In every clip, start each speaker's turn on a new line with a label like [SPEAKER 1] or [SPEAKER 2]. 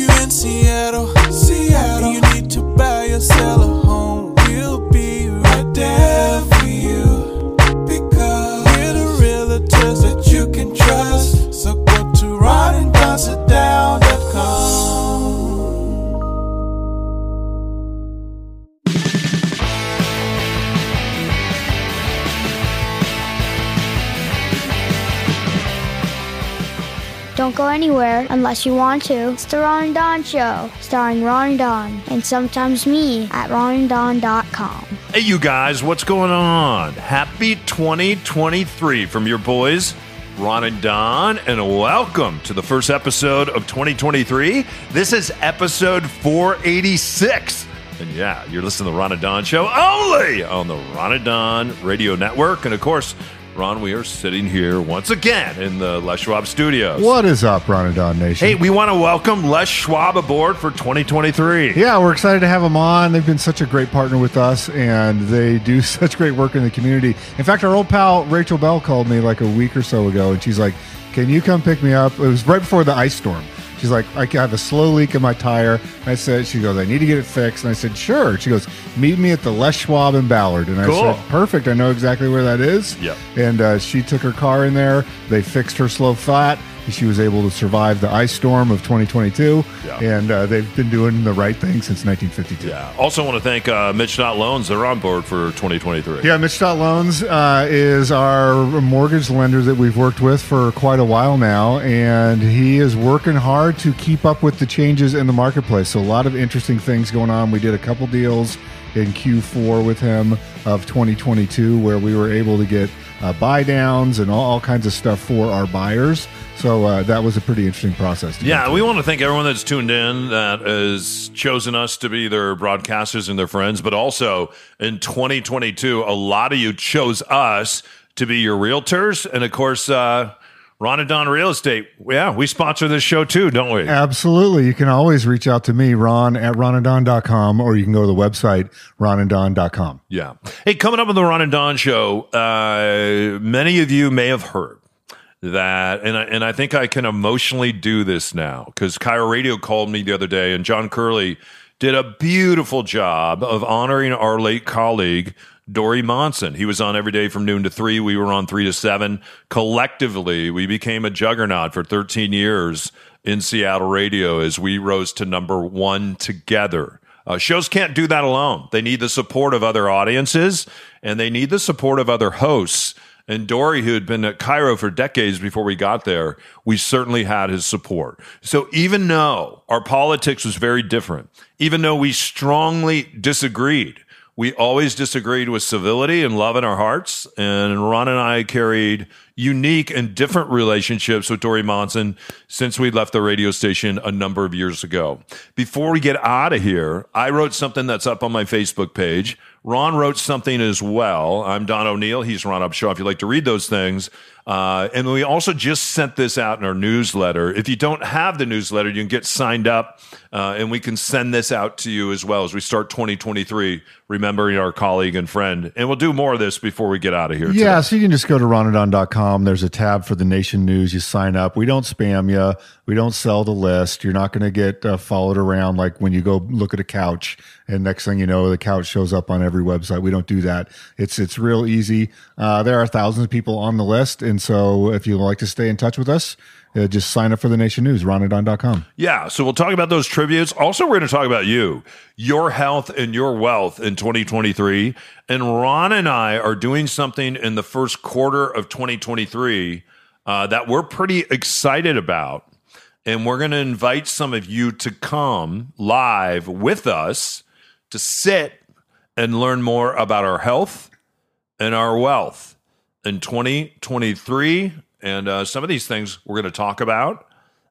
[SPEAKER 1] you're in Seattle, Seattle, and you need to buy or sell a home, we'll be right there
[SPEAKER 2] Don't go anywhere unless you want to. It's the Ron and Don Show, starring Ron and Don, and sometimes me at ronanddon.com.
[SPEAKER 3] Hey, you guys, what's going on? Happy 2023 from your boys, Ron and Don, and welcome to the first episode of 2023. This is episode 486. And yeah, you're listening to the Ron and Don Show only on the Ron and Don Radio Network. And of course, Ron, we are sitting here once again in the Les Schwab studios.
[SPEAKER 4] What is up, Ron and Don Nation?
[SPEAKER 3] Hey, we want to welcome Les Schwab aboard for 2023.
[SPEAKER 4] Yeah, we're excited to have them on. They've been such a great partner with us, and they do such great work in the community. In fact, our old pal Rachel Bell called me like a week or so ago, and she's like, "Can you come pick me up?" It was right before the ice storm. She's like, "I have a slow leak in my tire." And I said, "She goes, I need to get it fixed." And I said, "Sure." She goes, "Meet me at the Les Schwab in Ballard." And I
[SPEAKER 3] Cool.
[SPEAKER 4] said, "Perfect. I know exactly where that is."
[SPEAKER 3] Yep.
[SPEAKER 4] And uh, she took her car in there. They fixed her slow flat. She was able to survive the ice storm of 2022,
[SPEAKER 3] Yeah.
[SPEAKER 4] and uh, they've been doing the right thing since 1952.
[SPEAKER 3] Yeah. Also, want to thank uh, Mitch.loans. They're on board for 2023.
[SPEAKER 4] Yeah, Mitch.loans uh, is our mortgage lender that we've worked with for quite a while now, and he is working hard to keep up with the changes in the marketplace. So, a lot of interesting things going on. We did a couple deals in Q4 with him of 2022 where we were able to get uh, buy downs and all, all kinds of stuff for our buyers. So, uh, that was a pretty interesting process.
[SPEAKER 3] Yeah, we want to thank everyone that's tuned in that has chosen us to be their broadcasters and their friends, but also in 2022, a lot of you chose us to be your realtors. And of course, uh, Ron and Don Real Estate. Yeah, we sponsor this show too, don't we?
[SPEAKER 4] Absolutely. You can always reach out to me, Ron at ronandon.com, or you can go to the website, ronandon.com.
[SPEAKER 3] Yeah. Hey, coming up on the Ron and Don show, uh, many of you may have heard that, and I, and I think I can emotionally do this now because KIRO Radio called me the other day, and John Curley did a beautiful job of honoring our late colleague. Dori Monson. He was on every day from noon to three. We were on three to seven. Collectively, we became a juggernaut for 13 years in Seattle radio as we rose to number one together. Uh, shows can't do that alone. They need the support of other audiences and they need the support of other hosts. And Dori, who had been at KIRO for decades before we got there, we certainly had his support. So even though our politics was very different, even though we strongly disagreed, we always disagreed with civility and love in our hearts. And Ron and I carried unique and different relationships with Dori Monson since we left the radio station a number of years ago. Before we get out of here, I wrote something that's up on my Facebook page. Ron wrote something as well. I'm Don O'Neill. He's Ron Upshaw. If you'd like to read those things. Uh, and we also just sent this out in our newsletter. If you don't have the newsletter, you can get signed up uh, and we can send this out to you as well as we start 2023, remembering our colleague and friend. And we'll do more of this before we get out of here.
[SPEAKER 4] Yeah,
[SPEAKER 3] today.
[SPEAKER 4] so you can just go to ronadon.com. There's a tab for the Nation News. You sign up. We don't spam you. We don't sell the list. You're not going to get uh, followed around like when you go look at a couch and next thing you know, the couch shows up on every website. We don't do that. It's it's real easy. Uh, there are thousands of people on the list, and so if you like to stay in touch with us, uh, just sign up for the Nation News. Ronadon.com.
[SPEAKER 3] Yeah, so we'll talk about those tributes. Also, we're going to talk about you, your health, and your wealth in 2023. And Ron and I are doing something in the first quarter of 2023 uh, that we're pretty excited about. And we're going to invite some of you to come live with us to sit and learn more about our health and our wealth in 2023. And uh, some of these things we're going to talk about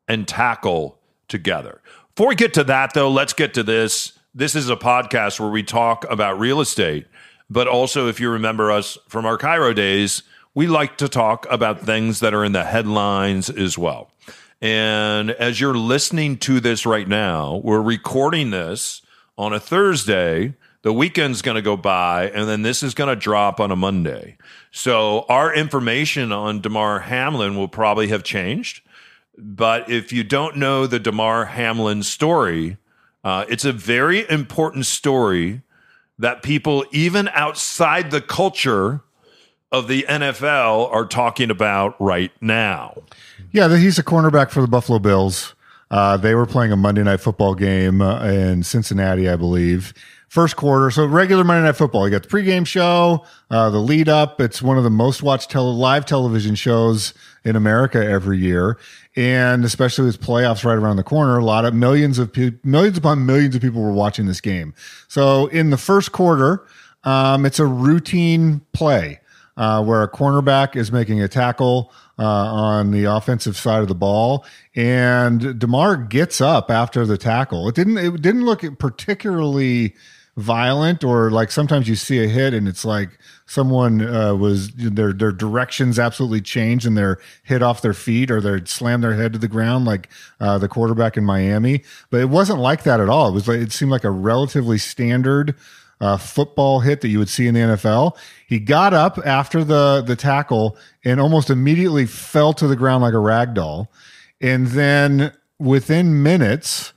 [SPEAKER 3] and tackle together. Before we get to that, though, let's get to this. This is a podcast where we talk about real estate, but also, if you remember us from our KIRO days, we like to talk about things that are in the headlines as well. And as you're listening to this right now, we're recording this on a Thursday. The weekend's going to go by, and then this is going to drop on a Monday. So our information on Damar Hamlin will probably have changed But if you don't know the Damar Hamlin story, uh, it's a very important story that people, even outside the culture of the NFL, are talking about right now.
[SPEAKER 4] Yeah, he's a cornerback for the Buffalo Bills. Uh, they were playing a Monday night football game uh, in Cincinnati, I believe. First quarter, so regular Monday Night Football. You got the pregame show, uh, the lead up. It's one of the most watched tele- live television shows in America every year, and especially with playoffs right around the corner, a lot of millions of pe- millions upon millions of people were watching this game. So in the first quarter, um, it's a routine play uh, where a cornerback is making a tackle uh, on the offensive side of the ball, and Damar gets up after the tackle. It didn't. It didn't look particularly violent or like sometimes you see a hit and it's like someone uh, was their their directions absolutely changed and they're hit off their feet or they slam their head to the ground like uh, the quarterback in Miami. But it wasn't like that at all. It was like it seemed like a relatively standard uh, football hit that you would see in the NFL. He got up after the the tackle and almost immediately fell to the ground like a rag doll. And then within minutes,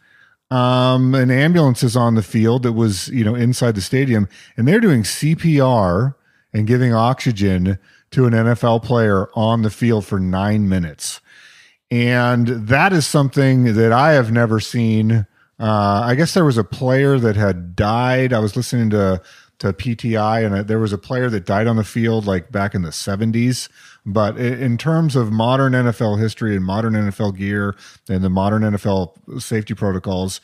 [SPEAKER 4] um, an ambulance is on the field that was, you know, inside the stadium, and they're doing CPR and giving oxygen to an NFL player on the field for nine minutes. And that is something that I have never seen. Uh, I guess there was a player that had died. I was listening to to PTI, and there was a player that died on the field like back in the 70s. But in terms of modern NFL history and modern NFL gear and the modern NFL safety protocols,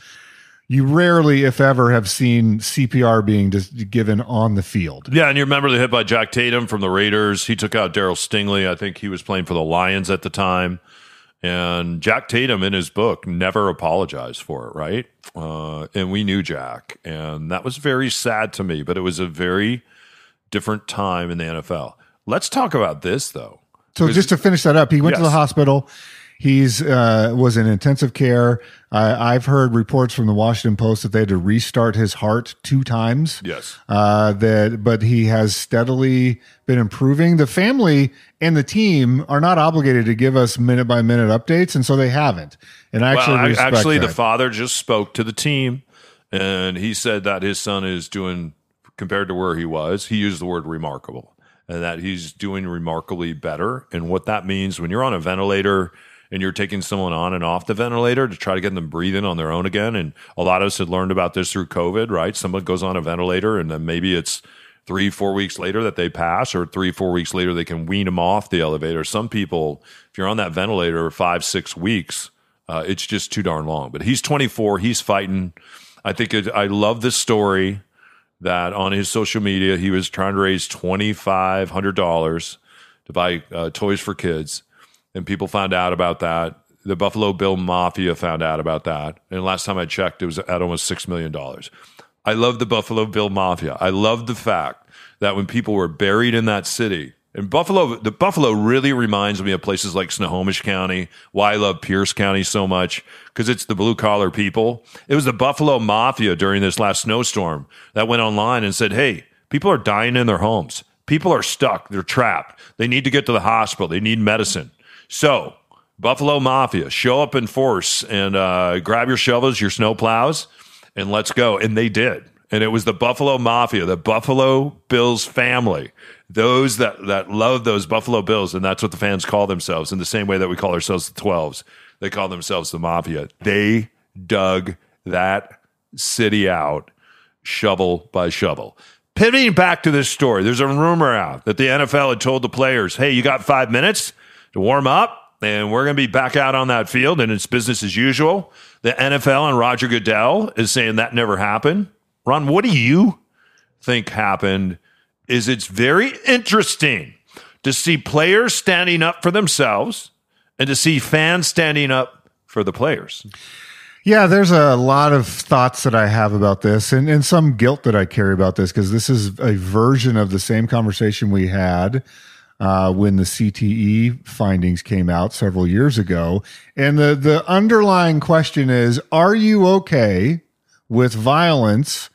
[SPEAKER 4] you rarely, if ever, have seen CPR being just given on the field.
[SPEAKER 3] Yeah, and you remember the hit by Jack Tatum from the Raiders. He took out Darryl Stingley. I think he was playing for the Lions at the time. And Jack Tatum, in his book, never apologized for it, right? Uh, and we knew Jack. And that was very sad to me, but it was a very different time in the NFL. Let's talk about this, though.
[SPEAKER 4] So just to finish that up, he went to the hospital. He's uh, was in intensive care. I, I've heard reports from the Washington Post that they had to restart his heart two times.
[SPEAKER 3] Yes.
[SPEAKER 4] Uh, that, but he has steadily been improving. The family and the team are not obligated to give us minute by minute updates, and so they haven't. And I actually,
[SPEAKER 3] well, I- actually, the father just spoke to the team, and he said that his son is doing compared to where he was. He used the word remarkable, and that he's doing remarkably better. And what that means when you're on a ventilator and you're taking someone on and off the ventilator to try to get them breathing on their own again. And a lot of us had learned about this through COVID, right? Someone goes on a ventilator, and then maybe it's three, four weeks later that they pass, or three, four weeks later they can wean them off the elevator. Some people, if you're on that ventilator five, six weeks, uh, it's just too darn long. But he's 24. He's fighting. I think it, I love this story that on his social media he was trying to raise twenty five hundred dollars to buy uh, toys for kids, and people found out about that. The Buffalo Bill Mafia found out about that, and last time I checked, it was at almost six million dollars. I love the Buffalo Bill Mafia. I love the fact that when people were buried in that city, and Buffalo, the Buffalo really reminds me of places like Snohomish County. Why I love Pierce County so much because it's the blue collar people. It was the Buffalo Mafia during this last snowstorm that went online and said, "Hey, people are dying in their homes. People are stuck. They're trapped. They need to get to the hospital. They need medicine." So, Buffalo Mafia, show up in force and uh, grab your shovels, your snow plows, and let's go. And they did. And it was the Buffalo Mafia, the Buffalo Bills family, those that, that love those Buffalo Bills. And that's what the fans call themselves in the same way that we call ourselves the 12s. They call themselves the Mafia. They dug that city out shovel by shovel. Pivoting back to this story, there's a rumor out that the NFL had told the players, hey, you got five minutes to warm up, and we're going to be back out on that field, and it's business as usual. The NFL and Roger Goodell is saying that never happened. Ron, what do you think happened? Is it's very interesting to see players standing up for themselves and to see fans standing up for the players.
[SPEAKER 4] Yeah, there's a lot of thoughts that I have about this and, and some guilt that I carry about this because this is a version of the same conversation we had uh, when the CTE findings came out several years ago. And the, the underlying question is Are you okay with violence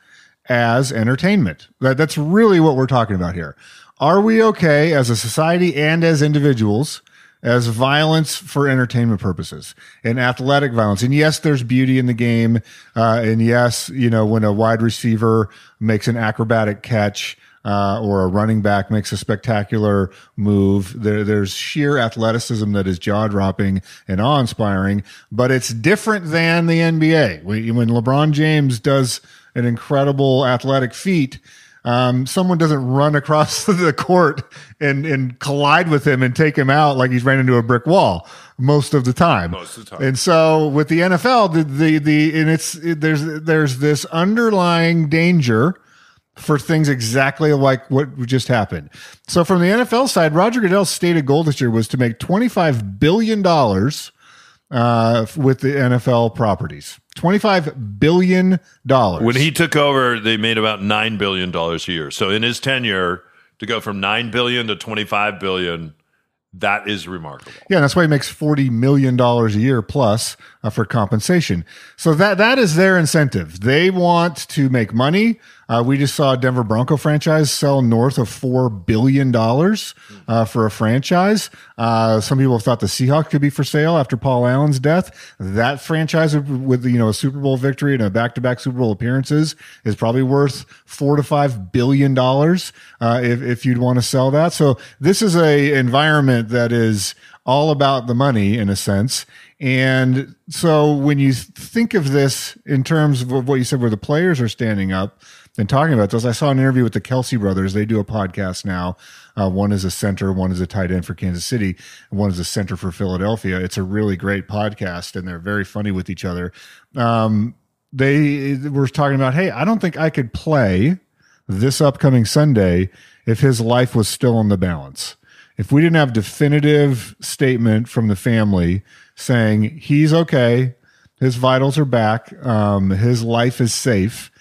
[SPEAKER 4] as entertainment? That, that's really what we're talking about here. Are we okay as a society and as individuals as violence for entertainment purposes and athletic violence. And yes, there's beauty in the game. Uh, and yes, you know, when a wide receiver makes an acrobatic catch, uh, or a running back makes a spectacular move. There, there's sheer athleticism that is jaw dropping and awe inspiring, but it's different than the NBA. When, when LeBron James does an incredible athletic feat, um, someone doesn't run across the court and, and collide with him and take him out like he's ran into a brick wall most of the time.
[SPEAKER 3] Most of the time.
[SPEAKER 4] And so with the NFL, the, the, the and it's, it, there's, there's this underlying danger for things exactly like what just happened. So from the NFL side, Roger Goodell's stated goal this year was to make $25 billion uh, with the NFL properties. $25 billion.
[SPEAKER 3] When he took over, they made about $9 billion a year. So in his tenure, to go from 9 billion to 25 billion, that is remarkable.
[SPEAKER 4] Yeah, that's why he makes forty million dollars a year plus uh, for compensation. So that that is their incentive. They want to make money. Uh, we just saw a Denver Bronco franchise sell north of four billion dollars uh, for a franchise. Uh, some people thought the Seahawks could be for sale after Paul Allen's death. That franchise with you know a Super Bowl victory and a back to back Super Bowl appearances is probably worth four to five billion dollars uh, if if you'd want to sell that. So this is a environment that is all about the money in a sense. And so when you think of this in terms of what you said, where the players are standing up and talking about this, I saw an interview with the Kelce brothers. They do a podcast now. Uh, one is a center, one is a tight end for Kansas City, and one is a center for Philadelphia. It's a really great podcast, and they're very funny with each other. Um, they were talking about, hey, I don't think I could play this upcoming Sunday if his life was still in the balance. If we didn't have definitive statement from the family saying he's okay, his vitals are back, um, his life is safe.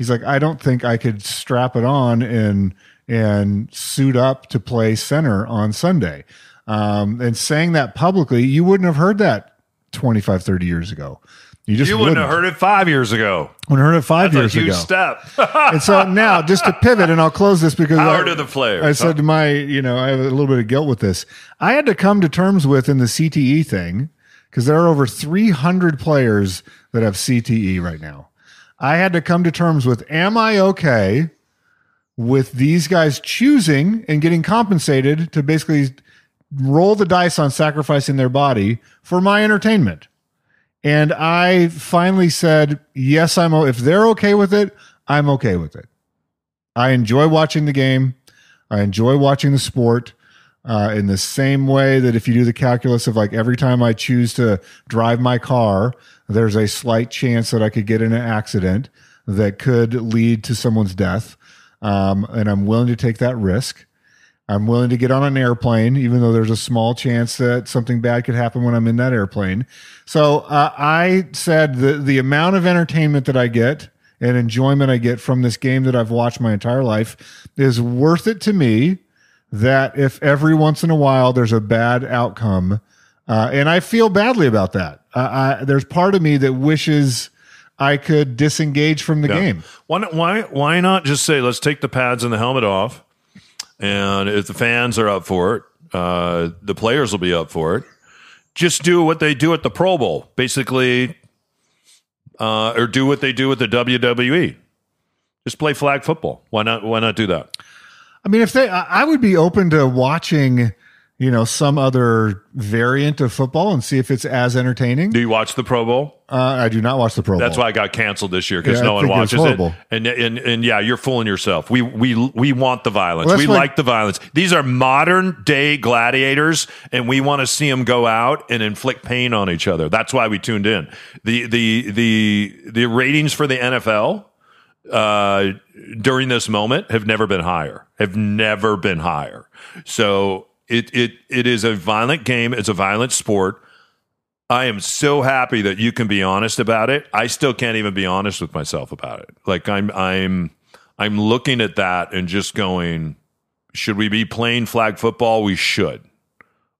[SPEAKER 4] He's like, I don't think I could strap it on and and suit up to play center on Sunday. Um, and saying that publicly, you wouldn't have heard that 25, 30 years ago. You just
[SPEAKER 3] You wouldn't have heard it five years ago.
[SPEAKER 4] Wouldn't have heard it five
[SPEAKER 3] That's
[SPEAKER 4] years
[SPEAKER 3] a huge
[SPEAKER 4] ago.
[SPEAKER 3] step.
[SPEAKER 4] and so now, just to pivot, and I'll close this because
[SPEAKER 3] Power
[SPEAKER 4] I,
[SPEAKER 3] to the players.
[SPEAKER 4] I said to my, you know, I have a little bit of guilt with this. I had to come to terms with in the CTE thing because there are over 300 players that have CTE right now. I had to come to terms with, am I okay with these guys choosing and getting compensated to basically roll the dice on sacrificing their body for my entertainment? And I finally said, yes, I'm, if they're okay with it, I'm okay with it. I enjoy watching the game. I enjoy watching the sport uh, in the same way that if you do the calculus of like every time I choose to drive my car, there's a slight chance that I could get in an accident that could lead to someone's death. Um, and I'm willing to take that risk. I'm willing to get on an airplane, even though there's a small chance that something bad could happen when I'm in that airplane. So uh, I said the the amount of entertainment that I get and enjoyment I get from this game that I've watched my entire life is worth it to me. That if every once in a while there's a bad outcome, uh, and I feel badly about that. Uh, I, there's part of me that wishes I could disengage from the
[SPEAKER 3] Yeah.
[SPEAKER 4] game.
[SPEAKER 3] Why, not- why, why not just say, let's take the pads and the helmet off? And if the fans are up for it, uh, the players will be up for it. Just do what they do at the Pro Bowl, basically, uh, or do what they do with the WWE. Just play flag football. Why not? Why not do that?
[SPEAKER 4] I mean, if they, I would be open to watching, you know, some other variant of football and see if it's as entertaining.
[SPEAKER 3] Do you watch the Pro Bowl?
[SPEAKER 4] Uh, I do not watch the Pro
[SPEAKER 3] That's why I got canceled this year because
[SPEAKER 4] Yeah,
[SPEAKER 3] no one
[SPEAKER 4] think it
[SPEAKER 3] watches it. And, and and yeah, you're fooling yourself. We we we want the violence.
[SPEAKER 4] Well,
[SPEAKER 3] we
[SPEAKER 4] why-
[SPEAKER 3] like the violence. These are modern day gladiators, and we want to see them go out and inflict pain on each other. That's why we tuned in. the the the The ratings for the NFL uh, during this moment have never been higher. Have never been higher. So it it it is a violent game. It's a violent sport. I am so happy that you can be honest about it. I still can't even be honest with myself about it. Like I'm I'm I'm looking at that and just going, should we be playing flag football? We should.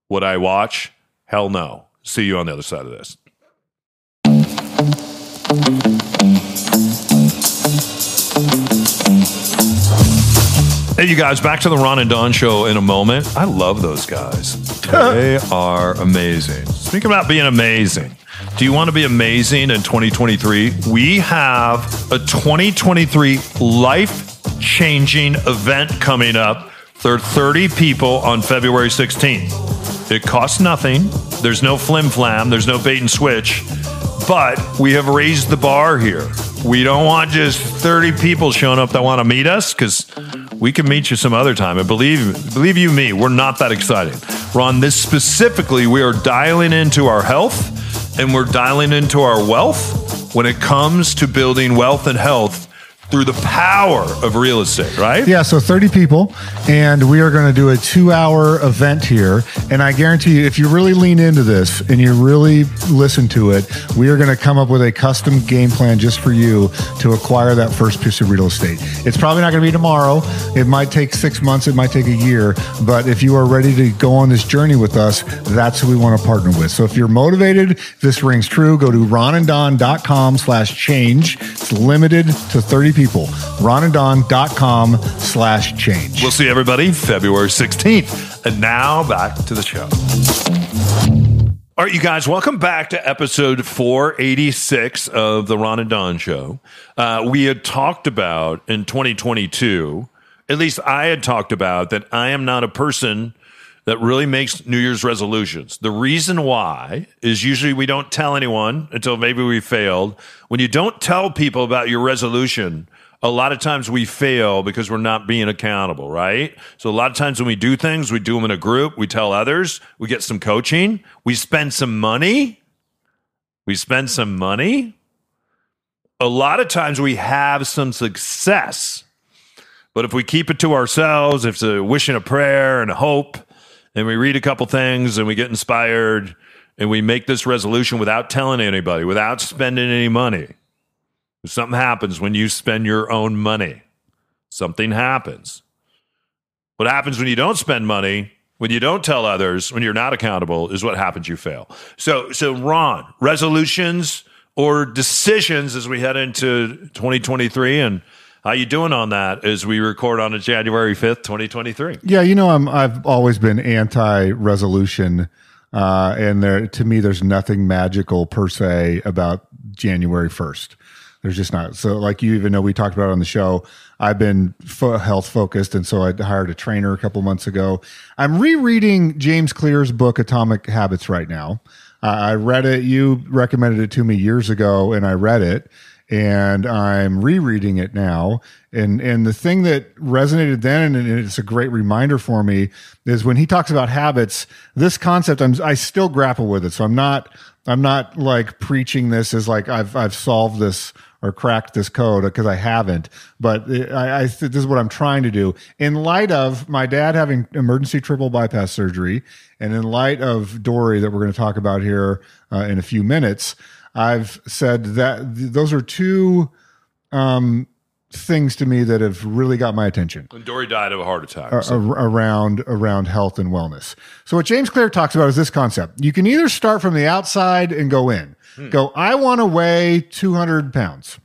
[SPEAKER 3] Would I watch? Hell no. See you on the other side of this. Hey, you guys, back to the Ron and Don show in a moment. I love those guys. They are amazing. Speaking about being amazing, do you want to be amazing in 2023? We have a 2023 life changing event coming up. There are 30 people on February 16th. It costs nothing. There's no flim flam, there's no bait and switch, but we have raised the bar here. We don't want just 30 people showing up that want to meet us because we can meet you some other time. And believe, believe you me, we're not that exciting. Ron, this specifically, we are dialing into our health and we're dialing into our wealth when it comes to building wealth and health through the power of real estate, right?
[SPEAKER 4] Yeah, so 30 people, and we are going to do a two hour event here. And I guarantee you, if you really lean into this and you really listen to it, we are going to come up with a custom game plan just for you to acquire that first piece of real estate. It's probably not going to be tomorrow. It might take six months, it might take a year. But if you are ready to go on this journey with us, that's who we want to partner with. So if you're motivated, this rings true, go to ronandon.com slash change. It's limited to 30 people. ronandon.com slash change.
[SPEAKER 3] We'll see everybody February 16th. And now back to the show. All right, you guys, welcome back to episode 486 of the Ron and Don Show. Uh, we had talked about in 2022, at least I had talked about that I am not a person that really makes New Year's resolutions. The reason why is usually we don't tell anyone until maybe we failed. When you don't tell people about your resolution, a lot of times we fail because we're not being accountable, right? So a lot of times when we do things, we do them in a group, we tell others, we get some coaching, we spend some money. We spend some money. A lot of times we have some success. But if we keep it to ourselves, if it's a wish and a prayer and a hope, and we read a couple things and we get inspired and we make this resolution without telling anybody, without spending any money, Something happens when you spend your own money. Something happens. What happens when you don't spend money, when you don't tell others, when you're not accountable, is what happens. You fail. So, so Ron, resolutions or decisions as we head into 2023, and how you doing on that as we record on a January 5th, 2023?
[SPEAKER 4] Yeah, you know, I'm I've always been anti-resolution, uh, and there to me, there's nothing magical per se about January 1st. There's just not. So, like you even know, we talked about on the show. I've been fo- health focused, and so I hired a trainer a couple months ago. I'm rereading James Clear's book Atomic Habits right now. Uh, I read it. You recommended it to me years ago, and I read it and I'm rereading it now. And and the thing that resonated then, and it's a great reminder for me, is when he talks about habits. This concept, I'm I still grapple with it. So I'm not I'm not like preaching this as like I've I've solved this or cracked this code because I haven't. But I, I this is what I'm trying to do in light of my dad having emergency triple bypass surgery, and in light of Dori that we're going to talk about here uh, in a few minutes. I've said that th- those are two um, things to me that have really got my attention
[SPEAKER 3] When Dori died of a heart attack. so-
[SPEAKER 4] around around health and wellness. So what James Clear talks about is this concept. You can either start from the outside and go in. Hmm. Go, I want to weigh 200 pounds.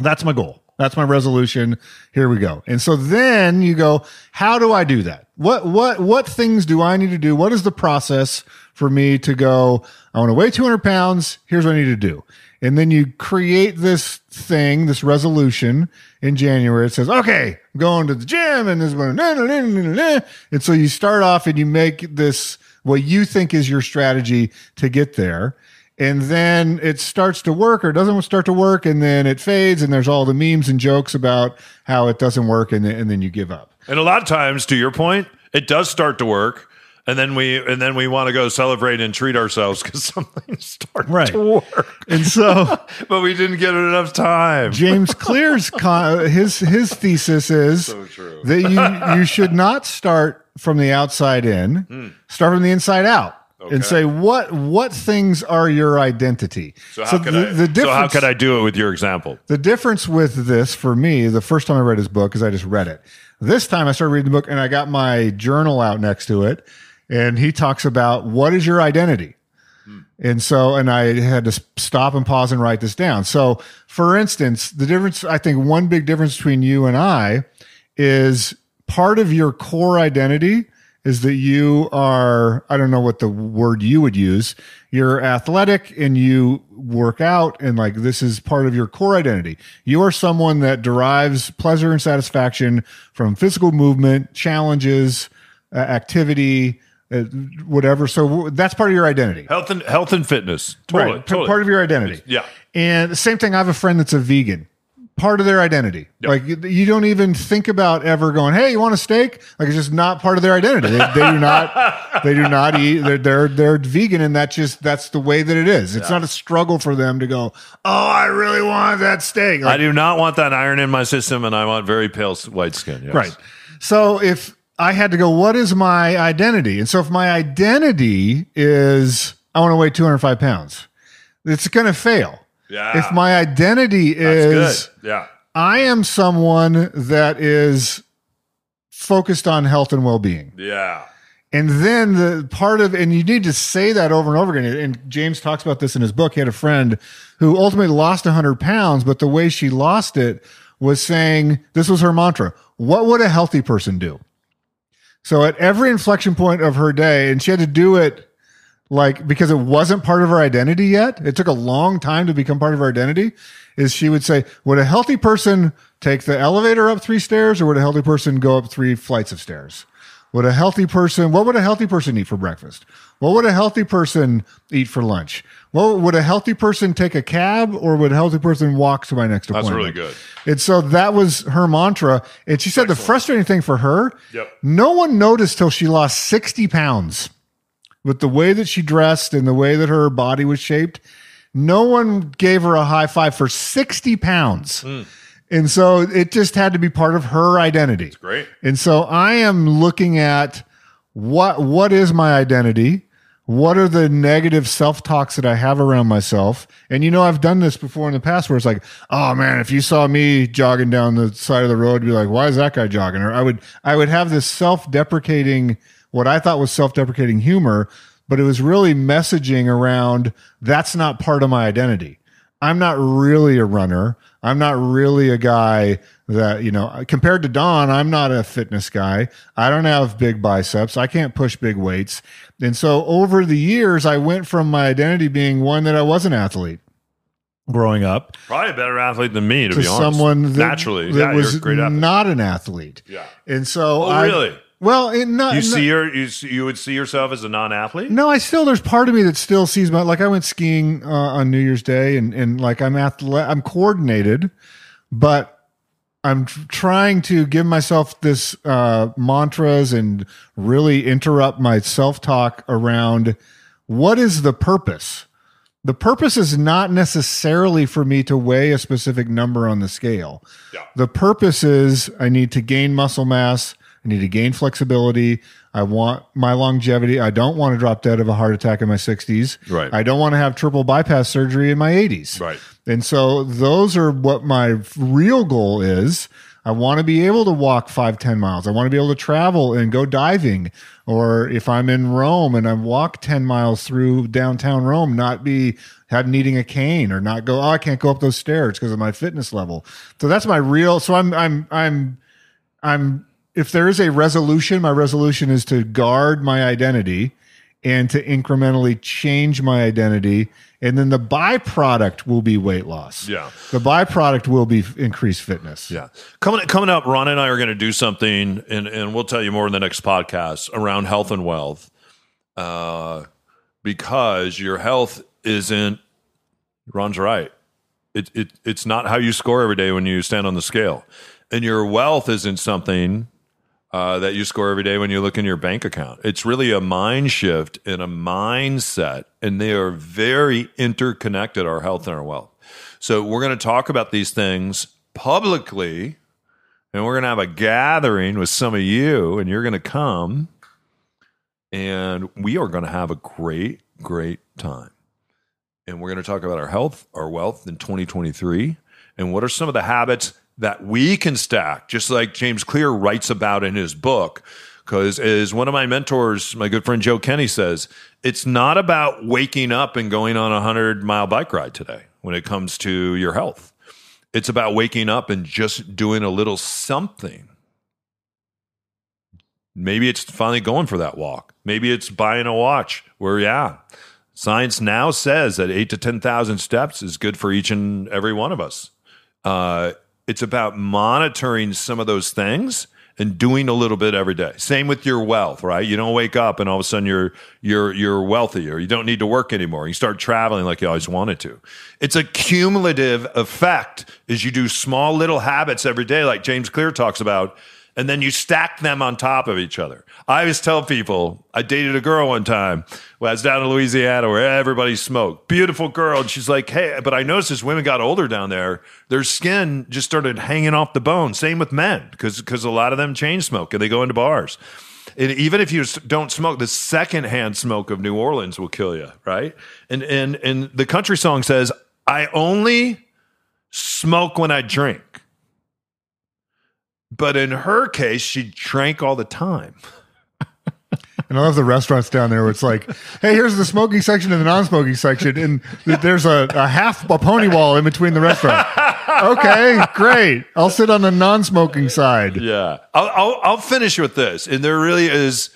[SPEAKER 4] That's my goal. That's my resolution. Here we go. And so then you go, how do I do that? What what what things do I need to do? What is the process for me to go, I want to weigh 200 pounds. Here's what I need to do. And then you create this thing, this resolution in January. It says, okay, I'm going to the gym and this one. Nah, nah, nah. And so you start off and you make this what you think is your strategy to get there. And then it starts to work or doesn't start to work. And then it fades and there's all the memes and jokes about how it doesn't work. And and then you give up.
[SPEAKER 3] And a lot of times, to your point, it does start to work, and then we and then we want to go celebrate and treat ourselves because something started
[SPEAKER 4] Right.
[SPEAKER 3] to work,
[SPEAKER 4] And so
[SPEAKER 3] but we didn't get enough time.
[SPEAKER 4] James Clear's con- his his thesis is
[SPEAKER 3] true.
[SPEAKER 4] that you you should not start from the outside in, hmm. start from the inside out,
[SPEAKER 3] Okay.
[SPEAKER 4] and say what what things are your identity.
[SPEAKER 3] So how could
[SPEAKER 4] the,
[SPEAKER 3] I?
[SPEAKER 4] the
[SPEAKER 3] so how could I do it with your example?
[SPEAKER 4] the difference with this for me, the first time I read his book is I just read it. This time I started reading the book and I got my journal out next to it, and he talks about what is your identity. And so, and I had to stop and pause and write this down. So, for instance, the difference, I think one big difference between you and I is part of your core identity is that you are I don't know what the word you would use. You're athletic and you work out and like this is part of your core identity. You are someone that derives pleasure and satisfaction from physical movement, challenges, uh, activity, Uh, whatever. So that's part of your identity.
[SPEAKER 3] Health and health and fitness. Totally.
[SPEAKER 4] Right.
[SPEAKER 3] Totally.
[SPEAKER 4] Part of your identity.
[SPEAKER 3] Yeah.
[SPEAKER 4] And the same thing, I have a friend that's a vegan. Part of their identity.
[SPEAKER 3] Yep.
[SPEAKER 4] Like you- don't even think about ever going, "Hey, you want a steak?" Like it's just not part of their identity. They, they do not. They do not eat. They're, they're they're vegan, and that's just that's the way that it is. It's not a struggle for them to go, "Oh, I really want that steak."
[SPEAKER 3] I do not want that iron in my system, and I want very pale white skin. Yes.
[SPEAKER 4] Right. So if I had to go, what is my identity? And so if my identity is I want to weigh 205 pounds, it's going to fail.
[SPEAKER 3] Yeah.
[SPEAKER 4] If my identity is.
[SPEAKER 3] Yeah.
[SPEAKER 4] I am someone that is focused on health and well-being.
[SPEAKER 3] Yeah.
[SPEAKER 4] And then the part of, and you need to say that over and over again. And James talks about this in his book. He had a friend who ultimately lost 100 pounds, but the way she lost it was saying, this was her mantra What would a healthy person do? So at every inflection point of her day, and she had to do it like because it wasn't part of her identity yet. It took a long time to become part of her identity. Is she would say, would a healthy person take the elevator up three stairs or would a healthy person go up three flights of stairs? Would a healthy person, what would a healthy person eat for breakfast? What would a healthy person eat for lunch? Well, would a healthy person take a cab or would a healthy person walk to my next
[SPEAKER 3] That's
[SPEAKER 4] appointment?
[SPEAKER 3] really good.
[SPEAKER 4] And so that was her mantra. And she said the frustrating thing for her,
[SPEAKER 3] Yep.
[SPEAKER 4] no one noticed till she lost 60 pounds with the way that she dressed and the way that her body was shaped. No one gave her a high five for 60 pounds.
[SPEAKER 3] Hmm.
[SPEAKER 4] And so it just had to be part of her identity.
[SPEAKER 3] Great.
[SPEAKER 4] And so I am looking at what what is my identity? What are the negative self-talks that I have around myself? And you know, I've done this before in the past where it's like, oh man, if you saw me jogging down the side of the road, be like, why is that guy jogging? Or I would I would have this self-deprecating, what I thought was self-deprecating humor, but it was really messaging around that's not part of my identity. I'm not really a runner. I'm not really a guy that, you know, compared to Don, I'm not a fitness guy. I don't have big biceps. I can't push big weights. And so over the years, I went from my identity being one that I was an athlete growing up
[SPEAKER 3] Probably a better athlete than me, to,
[SPEAKER 4] to
[SPEAKER 3] be honest.
[SPEAKER 4] To someone that,
[SPEAKER 3] naturally.
[SPEAKER 4] that
[SPEAKER 3] yeah,
[SPEAKER 4] was
[SPEAKER 3] you're a great athlete.
[SPEAKER 4] not an athlete.
[SPEAKER 3] Yeah.
[SPEAKER 4] And so
[SPEAKER 3] Oh,
[SPEAKER 4] I,
[SPEAKER 3] really?
[SPEAKER 4] Well, it not,
[SPEAKER 3] You
[SPEAKER 4] not-
[SPEAKER 3] see your you you would see yourself as a non-athlete?
[SPEAKER 4] No, I still there's part of me that still sees my like I went skiing uh, on New Year's Day and and like I'm athle- I'm coordinated, but I'm tr- trying to give myself this uh, mantras and really interrupt my self talk around what is the purpose. The purpose is not necessarily for me to weigh a specific number on the scale.
[SPEAKER 3] Yeah.
[SPEAKER 4] The purpose is I need to gain muscle mass. I need to gain flexibility. I want my longevity. I don't want to drop dead of a heart attack in my 60s.
[SPEAKER 3] Right.
[SPEAKER 4] I don't want to have triple bypass surgery in my 80s.
[SPEAKER 3] Right.
[SPEAKER 4] And so those are what my real goal is. I want to be able to walk five, 10 miles. I want to be able to travel and go diving. Or if I'm in Rome and I walk 10 miles through downtown Rome, not be have needing a cane or not go, oh, I can't go up those stairs because of my fitness level. So that's my real, so I'm, I'm, I'm, I'm, if there is a resolution, my resolution is to guard my identity and to incrementally change my identity. And then the byproduct will be weight loss.
[SPEAKER 3] Yeah.
[SPEAKER 4] The byproduct will be increased fitness.
[SPEAKER 3] Yeah. Coming coming up, Ron and I are going to do something, and, and we'll tell you more in the next podcast around health and wealth. Uh, because your health isn't, Ron's right. It, it, it's not how you score every day when you stand on the scale. And your wealth isn't something uh, that you score every day when you look in your bank account. It's really a mind shift and a mindset, and they are very interconnected, our health and our wealth. So we're going to talk about these things publicly, and we're going to have a gathering with some of you, and you're going to come, and we are going to have a great, great time. And we're going to talk about our health, our wealth in 2023, and what are some of the habits that we can stack, just like James Clear writes about in his book. Because as one of my mentors, my good friend Joe Kenny says, it's not about waking up and going on a hundred mile bike ride today when it comes to your health. It's about waking up and just doing a little something Maybe it's finally going for that walk. Maybe it's buying a watch where, yeah, science now says that eight to 10,000 steps is good for each and every one of us. Uh, it's about monitoring some of those things and doing a little bit every day. Same with your wealth, right? You don't wake up and all of a sudden you're you're you're wealthy or you don't need to work anymore. You start traveling like you always wanted to. It's a cumulative effect as you do small little habits every day, like James Clear talks about and then you stack them on top of each other. I always tell people, I dated a girl one time when I was down in Louisiana where everybody smoked. Beautiful girl. And she's like, hey, but I noticed as women got older down there, their skin just started hanging off the bone. Same with men, because a lot of them chain smoke and they go into bars. And even if you don't smoke, the secondhand smoke of New Orleans will kill you, right? And and and the country song says, I only smoke when I drink. But in her case, she drank all the time.
[SPEAKER 4] And I love the restaurants down there where it's like, hey, here's the smoking section and the non smoking section. And th- there's a, a half a pony wall in between the restaurant. okay, great. I'll sit on the non smoking side.
[SPEAKER 3] Yeah. I'll, I'll, I'll finish with this. And there really is,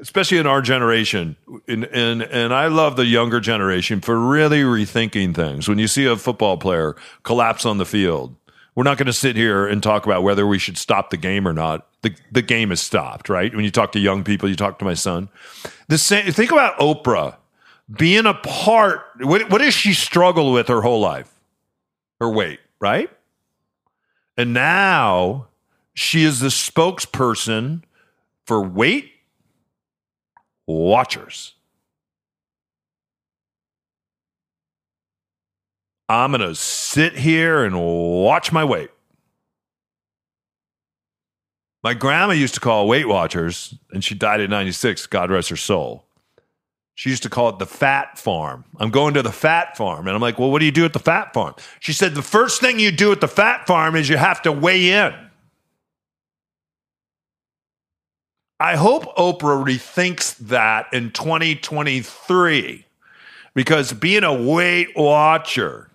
[SPEAKER 3] especially in our generation, and, and, and I love the younger generation for really rethinking things. When you see a football player collapse on the field, we're not going to sit here and talk about whether we should stop the game or not. The, the game is stopped, right? When you talk to young people, you talk to my son. The same, think about Oprah being a part. What, what does she struggle with her whole life? Her weight, right? And now she is the spokesperson for Weight Watchers. I'm going to sit here and watch my weight. My grandma used to call Weight Watchers, and she died at 96, God rest her soul. She used to call it the fat farm. I'm going to the fat farm. And I'm like, well, what do you do at the fat farm? She said, the first thing you do at the fat farm is you have to weigh in. I hope Oprah rethinks that in 2023 because being a Weight Watcher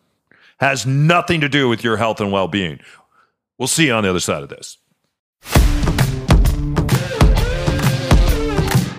[SPEAKER 3] has nothing to do with your health and well being. We'll see you on the other side of this.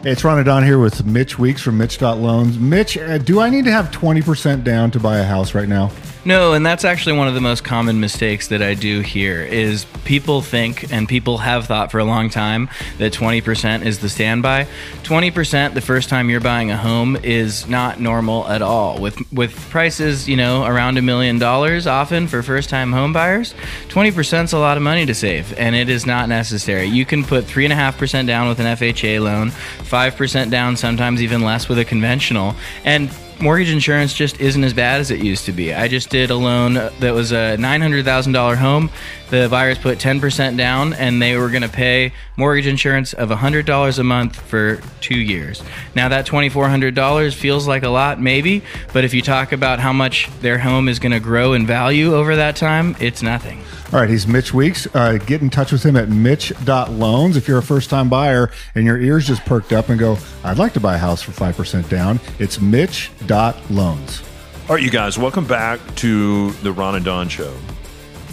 [SPEAKER 4] Hey, it's Ron Don here with Mitch Weeks from Mitch.loans. Mitch, uh, do I need to have 20% down to buy a house right now?
[SPEAKER 5] No, and that's actually one of the most common mistakes that I do here is people think and people have thought for a long time that 20% is the standby. 20% the first time you're buying a home is not normal at all. With with prices, you know, around a million dollars often for first-time home buyers, 20% is a lot of money to save and it is not necessary. You can put 3.5% down with an FHA loan, 5% down, sometimes even less with a conventional, and mortgage insurance just isn't as bad as it used to be. I just did a loan that was a $900,000 home. The buyers put 10% down and they were going to pay mortgage insurance of $100 a month for two years. Now, that $2,400 feels like a lot, maybe, but if you talk about how much their home is going to grow in value over that time, it's nothing.
[SPEAKER 4] All right, he's Mitch Weeks. Uh, get in touch with him at mitch.loans. If you're a first time buyer and your ears just perked up and go, I'd like to buy a house for 5% down, it's mitch.loans.
[SPEAKER 3] All right, you guys, welcome back to the Ron and Don Show.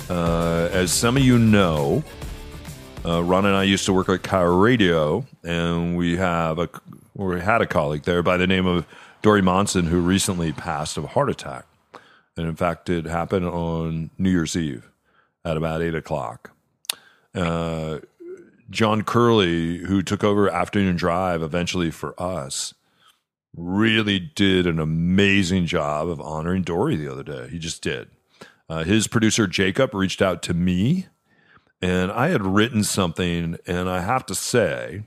[SPEAKER 3] Uh, as some of you know, uh, Ron and I used to work at KIRO Radio, and we have a we had a colleague there by the name of Dori Monson who recently passed of a heart attack, and in fact, it happened on New Year's Eve at about eight o'clock. Uh, John Curley, who took over Afternoon Drive eventually for us, really did an amazing job of honoring Dori the other day. He just did. Uh, his producer, Jacob, reached out to me, and I had written something, and I have to say,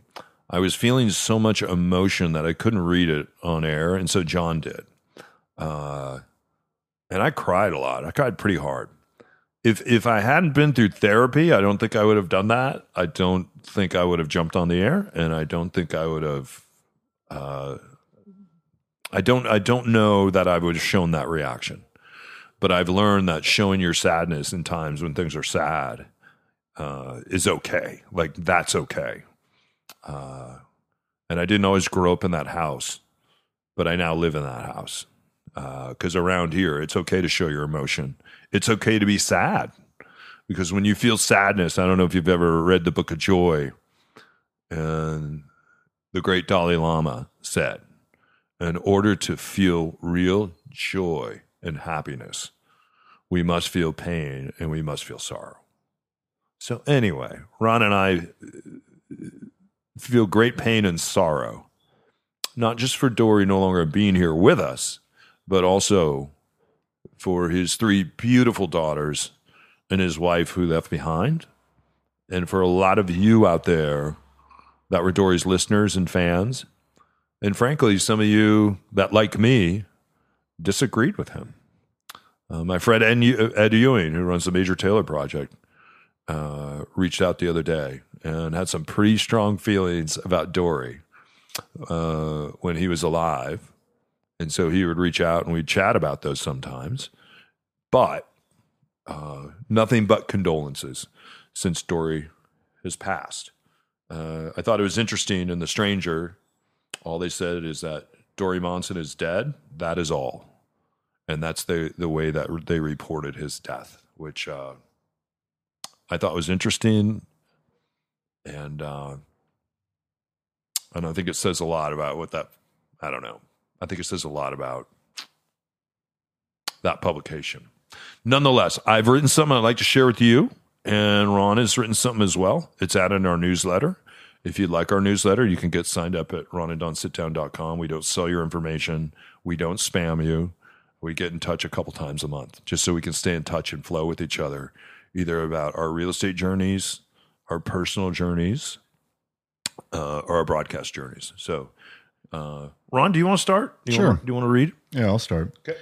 [SPEAKER 3] I was feeling so much emotion that I couldn't read it on air, and so John did. Uh, and I cried a lot. I cried pretty hard if if I hadn't been through therapy, I don't think I would have done that. I don't think I would have jumped on the air, and I don't think I would have. Uh, I don't. I don't know that I would have shown that reaction, but I've learned that showing your sadness in times when things are sad uh, is okay. Like that's okay. Uh, and I didn't always grow up in that house, but I now live in that house because uh, around here it's okay to show your emotion it's okay to be sad because when you feel sadness, I don't know if you've ever read the book of joy. And the great Dalai Lama said, in order to feel real joy and happiness, we must feel pain and we must feel sorrow. So, anyway, Ron and I uh, feel great pain and sorrow, not just for Dori no longer being here with us, but also for his three beautiful daughters and his wife who left behind. And for a lot of you out there that were Dori's listeners and fans. And frankly, some of you that, like me, disagreed with him. Uh, my friend Ed Ewing, who runs the Major Taylor Project, uh, reached out the other day and had some pretty strong feelings about Dori uh, when he was alive. And so he would reach out and we'd chat about those sometimes. But uh, nothing but condolences since Dori has passed. Uh, I thought it was interesting in The Stranger, all they said is that Dori Monson is dead. That is all. And that's the, the way that they reported his death, which uh, I thought was interesting. And, uh, and I think it says a lot about what that, I don't know. I think it says a lot about that publication. Nonetheless, I've written something I'd like to share with you, and Ron has written something as well. It's added in our newsletter. If you'd like our newsletter, you can get signed up at ronanddonsitdown.com. We don't sell your information. We don't spam you. We get in touch a couple times a month just so we can stay in touch and flow with each other, either about our real estate journeys, our personal journeys, uh, or our broadcast journeys. So, uh, Ron, do you want to start? Do you
[SPEAKER 4] Sure.
[SPEAKER 3] Want, do you want to read?
[SPEAKER 4] Yeah, I'll start. Okay.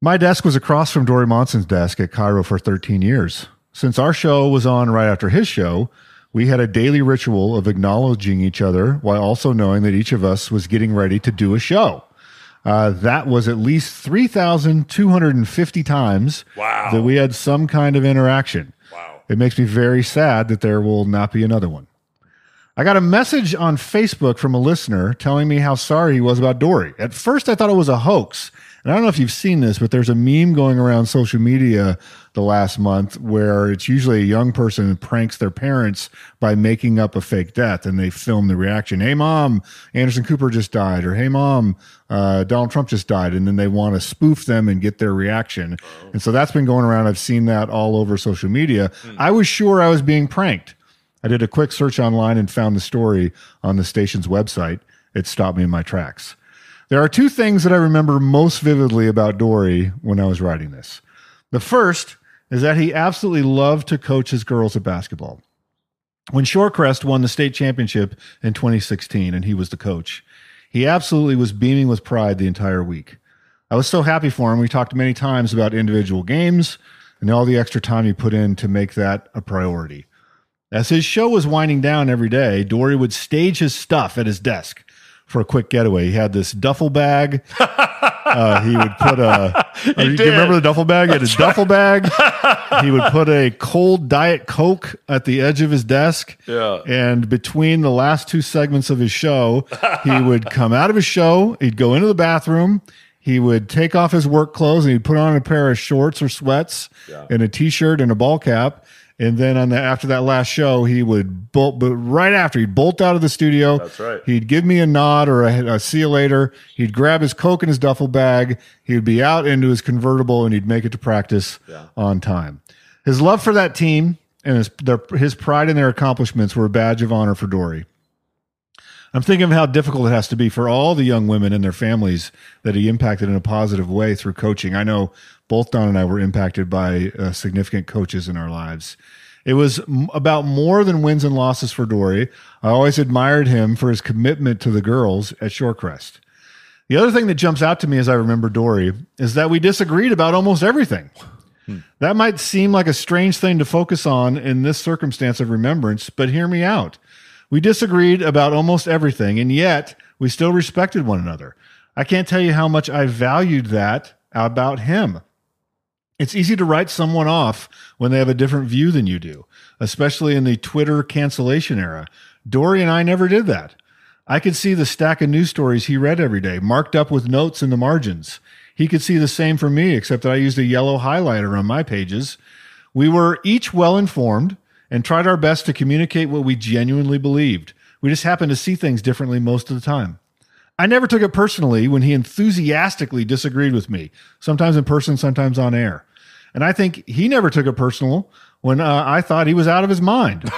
[SPEAKER 4] My desk was across from Dori Monson's desk at KIRO for 13 years. Since our show was on right after his show, we had a daily ritual of acknowledging each other while also knowing that each of us was getting ready to do a show. Uh, that was at least 3,250 times
[SPEAKER 3] Wow.
[SPEAKER 4] that we had some kind of interaction.
[SPEAKER 3] Wow.
[SPEAKER 4] It makes me very sad that there will not be another one. I got a message on Facebook from a listener telling me how sorry he was about Dori. At first, I thought it was a hoax. And I don't know if you've seen this, but there's a meme going around social media the last month where it's usually a young person who pranks their parents by making up a fake death and they film the reaction. Hey, mom, Anderson Cooper just died. Or hey, mom, uh, Donald Trump just died. And then they want to spoof them and get their reaction. And so that's been going around. I've seen that all over social media. I was sure I was being pranked. I did a quick search online and found the story on the station's website. It stopped me in my tracks. There are two things that I remember most vividly about Dori when I was writing this. The first is that he absolutely loved to coach his girls at basketball. When Shorecrest won the state championship in 2016 and he was the coach, he absolutely was beaming with pride the entire week. I was so happy for him. We talked many times about individual games and all the extra time he put in to make that a priority. As his show was winding down every day, Dori would stage his stuff at his desk for a quick getaway. He had this duffel bag. Uh, he would put a. you, do you remember the duffel bag? He had his duffel bag. he would put a cold Diet Coke at the edge of his desk.
[SPEAKER 3] Yeah.
[SPEAKER 4] And between the last two segments of his show, he would come out of his show. He'd go into the bathroom. He would take off his work clothes and he'd put on a pair of shorts or sweats and a t-shirt and a ball cap. And then on the after that last show, he would bolt, but right after he'd bolt out of the studio.
[SPEAKER 3] That's right.
[SPEAKER 4] He'd give me a nod or a, a see you later. He'd grab his coke in his duffel bag. He would be out into his convertible and he'd make it to practice on time. His love for that team and his their, his pride in their accomplishments were a badge of honor for Dori. I'm thinking of how difficult it has to be for all the young women and their families that he impacted in a positive way through coaching. I know both Don and I were impacted by uh, significant coaches in our lives. It was m- about more than wins and losses for Dori. I always admired him for his commitment to the girls at Shorecrest. The other thing that jumps out to me as I remember Dori is that we disagreed about almost everything. That might seem like a strange thing to focus on in this circumstance of remembrance, but hear me out. We disagreed about almost everything, and yet we still respected one another. I can't tell you how much I valued that about him. It's easy to write someone off when they have a different view than you do, especially in the Twitter cancellation era. Dori and I never did that. I could see the stack of news stories he read every day, marked up with notes in the margins. He could see the same for me, except that I used a yellow highlighter on my pages. We were each well informed and tried our best to communicate what we genuinely believed. We just happened to see things differently most of the time. I never took it personally when he enthusiastically disagreed with me, sometimes in person, sometimes on air. And I think he never took it personal when uh, I thought he was out of his mind.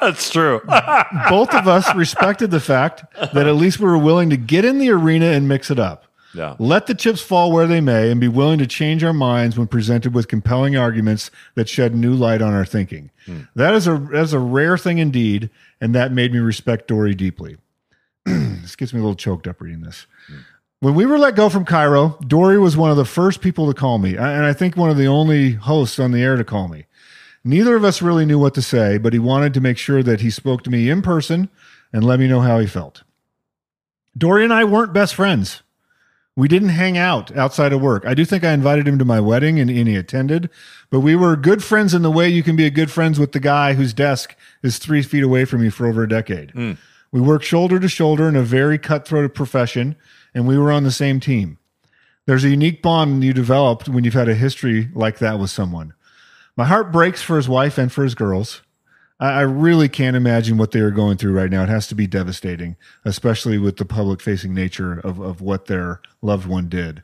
[SPEAKER 3] That's true.
[SPEAKER 4] Both of us respected the fact that at least we were willing to get in the arena and mix it up.
[SPEAKER 3] Yeah.
[SPEAKER 4] Let the chips fall where they may and be willing to change our minds when presented with compelling arguments that shed new light on our thinking. That is a that is a rare thing indeed, and that made me respect Dori deeply. this gets me a little choked up reading this. When we were let go from KIRO, Dori was one of the first people to call me, and I think one of the only hosts on the air to call me. Neither of us really knew what to say, but he wanted to make sure that he spoke to me in person and let me know how he felt. Dori and I weren't best friends. We didn't hang out outside of work. I do think I invited him to my wedding and, and he attended, but we were good friends in the way you can be a good friends with the guy whose desk is three feet away from you for over a decade. Hmm. We worked shoulder to shoulder in a very cutthroat profession, and we were on the same team. There's a unique bond you developed when you've had a history like that with someone. My heart breaks for his wife and for his girls. I, I really can't imagine what they are going through right now. It has to be devastating, especially with the public facing nature of, of what their loved one did.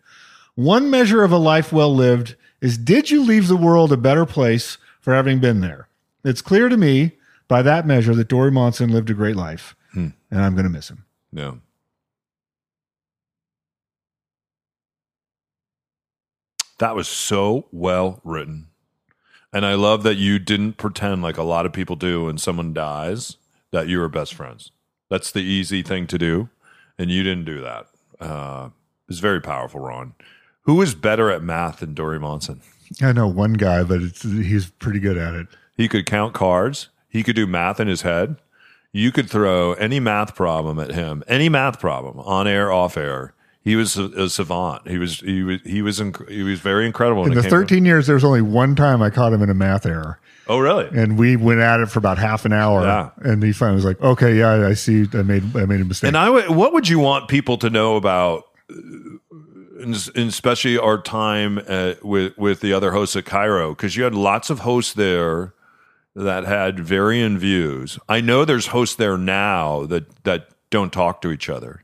[SPEAKER 4] One measure of a life well lived is did you leave the world a better place for having been there? It's clear to me by that measure that Dori Monson lived a great life, hmm. and I'm going to miss him.
[SPEAKER 3] No. That was so well written. And I love that you didn't pretend like a lot of people do when someone dies that you were best friends. That's the easy thing to do. And you didn't do that. Uh, it's very powerful, Ron. Who is better at math than Dori Monson?
[SPEAKER 4] I know one guy, but it's, he's pretty good at it.
[SPEAKER 3] He could count cards. He could do math in his head. You could throw any math problem at him, any math problem, on air, off air. He was a, a savant. He was he was he was inc- he was very incredible.
[SPEAKER 4] In the
[SPEAKER 3] to-
[SPEAKER 4] 13 years, there was only one time I caught him in a math error.
[SPEAKER 3] oh, really?
[SPEAKER 4] and we went at it for about half an hour.
[SPEAKER 3] Yeah.
[SPEAKER 4] And he finally was like, "Okay, yeah, I see. I made I made a mistake."
[SPEAKER 3] And I what would you want people to know about, uh, and and especially our time at, with with the other hosts at KIRO? Because you had lots of hosts there that had varying views. I know there's hosts there now that that don't talk to each other.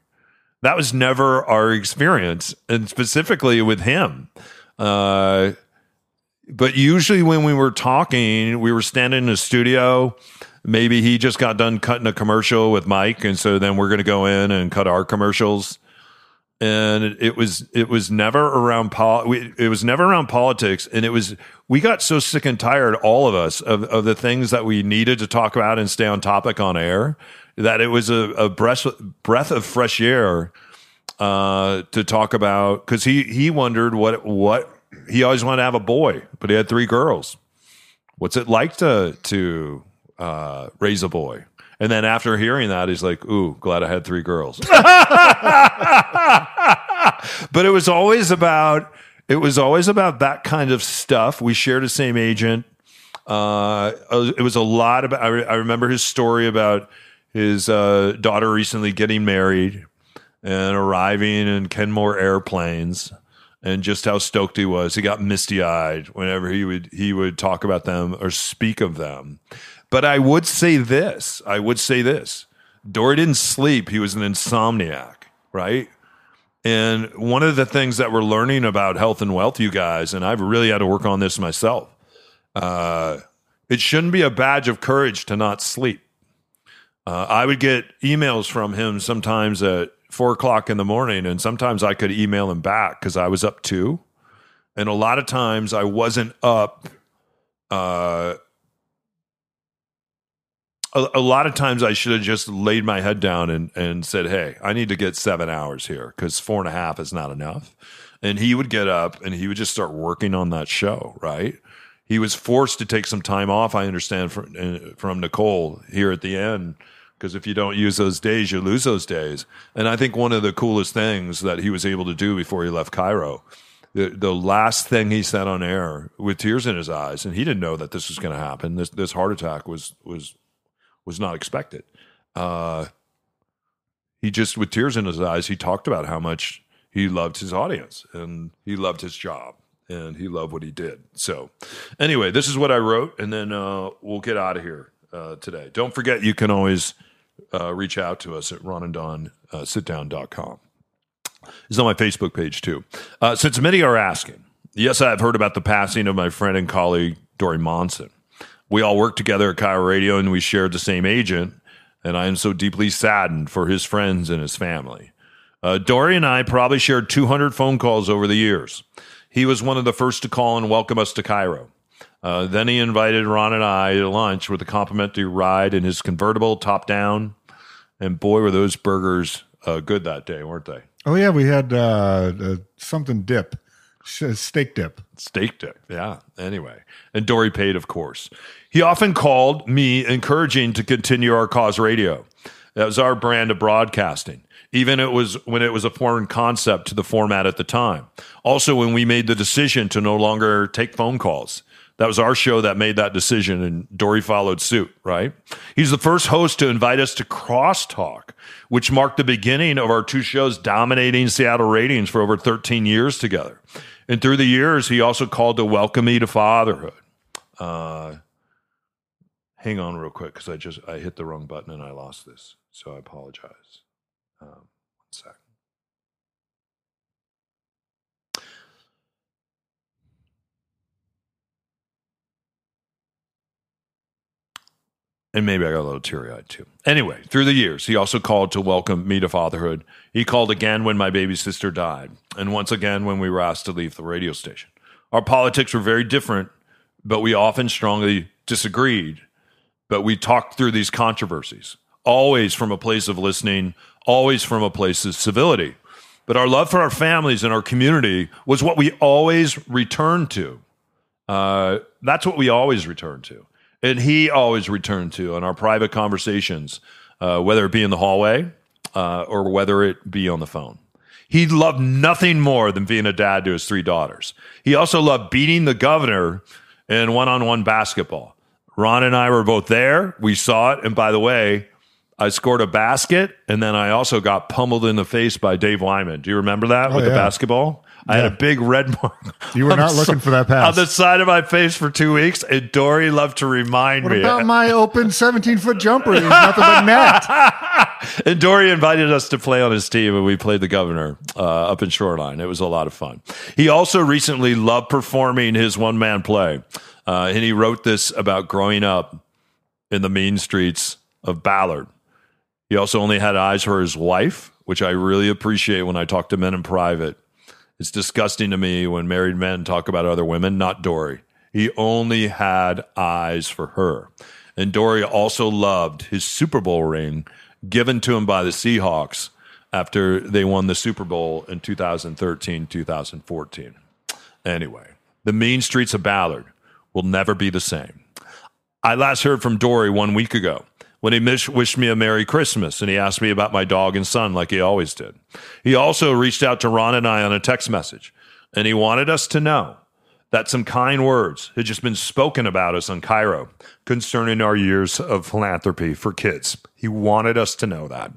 [SPEAKER 3] That was never our experience, and specifically with him. Uh, but usually when we were talking, we were standing in the studio. Maybe he just got done cutting a commercial with Mike, and so then we're going to go in and cut our commercials. And it, was it was never around pol- it was never around politics, and it was we got so sick and tired, all of us, of, of the things that we needed to talk about and stay on topic on air, that it was a, a breath breath of fresh air uh, to talk about because he he wondered what what he always wanted to have a boy, but he had three girls. What's it like to to uh, raise a boy? And then after hearing that, he's like, "Ooh, glad I had three girls." but it was always about it was always about that kind of stuff. We shared the same agent. Uh, it was a lot about. I, re- I remember his story about his uh, daughter recently getting married and arriving in Kenmore airplanes, and just how stoked he was. He got misty eyed whenever he would he would talk about them or speak of them. But I would say this. I would say this. Dori didn't sleep. He was an insomniac, right? And one of the things that we're learning about health and wealth, you guys, and I've really had to work on this myself. Uh, it shouldn't be a badge of courage to not sleep. Uh, I would get emails from him sometimes at four o'clock in the morning, and sometimes I could email him back because I was up too. And a lot of times I wasn't up. Uh, a, a lot of times I should have just laid my head down and, and said, Hey, I need to get seven hours here because four and a half is not enough. And he would get up and he would just start working on that show, right? He was forced to take some time off, I understand, from, uh, from Nicole here at the end because if you don't use those days, you lose those days. And I think one of the coolest things that he was able to do before he left KIRO, the, the last thing he said on air with tears in his eyes, and he didn't know that this was going to happen. This this heart attack was was was not expected. Uh, he just, with tears in his eyes, he talked about how much he loved his audience and he loved his job and he loved what he did. So, anyway, this is what I wrote, and then uh, we'll get out of here uh, today. Don't forget, you can always uh, reach out to us at ronanddonsitdown.com. It's on my Facebook page too. Uh, since many are asking, yes, I have heard about the passing of my friend and colleague Dori Monson. We all worked together at KIRO Radio, and we shared the same agent. And I am so deeply saddened for his friends and his family. Uh, Dori and I probably shared 200 phone calls over the years. He was one of the first to call and welcome us to KIRO. Uh, then he invited Ron and I to lunch with a complimentary ride in his convertible, top down. And boy, were those burgers uh, good that day, weren't they?
[SPEAKER 4] Oh yeah, we had uh, uh, something dip, steak dip.
[SPEAKER 3] Steak dip. Yeah. Anyway, and Dori paid, of course. He often called me encouraging to continue our cause radio. That was our brand of broadcasting. Even it was when it was a foreign concept to the format at the time. Also, when we made the decision to no longer take phone calls. That was our show that made that decision, and Dori followed suit, right? He's the first host to invite us to Crosstalk, which marked the beginning of our two shows dominating Seattle ratings for over 13 years together. And through the years, he also called to welcome me to fatherhood. Uh, hang on real quick because I just I hit the wrong button and I lost this, so I apologize. Um, one sec. And maybe I got a little teary eyed too. Anyway, through the years, he also called to welcome me to fatherhood. He called again when my baby sister died, and once again when we were asked to leave the radio station. Our politics were very different, but we often strongly disagreed. But we talked through these controversies, always from a place of listening, always from a place of civility. But our love for our families and our community was what we always returned to. Uh, that's what we always returned to. And he always returned to in our private conversations, uh, whether it be in the hallway uh, or whether it be on the phone. He loved nothing more than being a dad to his three daughters. He also loved beating the governor in one on one basketball. Ron and I were both there. We saw it. And by the way, I scored a basket and then I also got pummeled in the face by Dave Wyman. Do you remember that
[SPEAKER 4] Oh,
[SPEAKER 3] with the basketball? I had a big red mark.
[SPEAKER 4] You were not looking
[SPEAKER 3] si-
[SPEAKER 4] for that pass.
[SPEAKER 3] On the side of my face for two weeks. And Dori loved to remind
[SPEAKER 4] What
[SPEAKER 3] me.
[SPEAKER 4] about my open 17 foot jumper? There's nothing but net.
[SPEAKER 3] and Dori invited us to play on his team, and we played the governor uh, up in Shoreline. It was a lot of fun. He also recently loved performing his one man play. Uh, and he wrote this about growing up in the mean streets of Ballard. He also only had eyes for his wife, which I really appreciate when I talk to men in private. It's disgusting to me when married men talk about other women, not Dori. He only had eyes for her. And Dori also loved his Super Bowl ring given to him by the Seahawks after they won the Super Bowl in 2013 2014. Anyway, the mean streets of Ballard will never be the same. I last heard from Dory one week ago when he mish- wished me a Merry Christmas and he asked me about my dog and son like he always did. He also reached out to Ron and I on a text message and he wanted us to know that some kind words had just been spoken about us on KIRO concerning our years of philanthropy for kids. He wanted us to know that.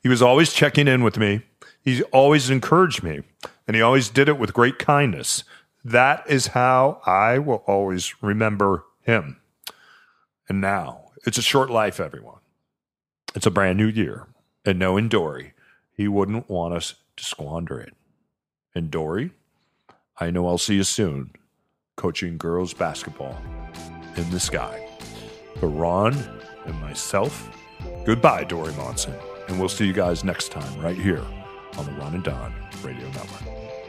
[SPEAKER 3] He was always checking in with me. He always encouraged me, and he always did it with great kindness. That is how I will always remember him. And now it's a short life, everyone. It's a brand new year. And knowing Dori, he wouldn't want us to squander it. And Dori, I know I'll see you soon coaching girls basketball in the sky. For Ron and myself, goodbye, Dori Monson. And we'll see you guys next time right here on the Ron and Don Radio Network.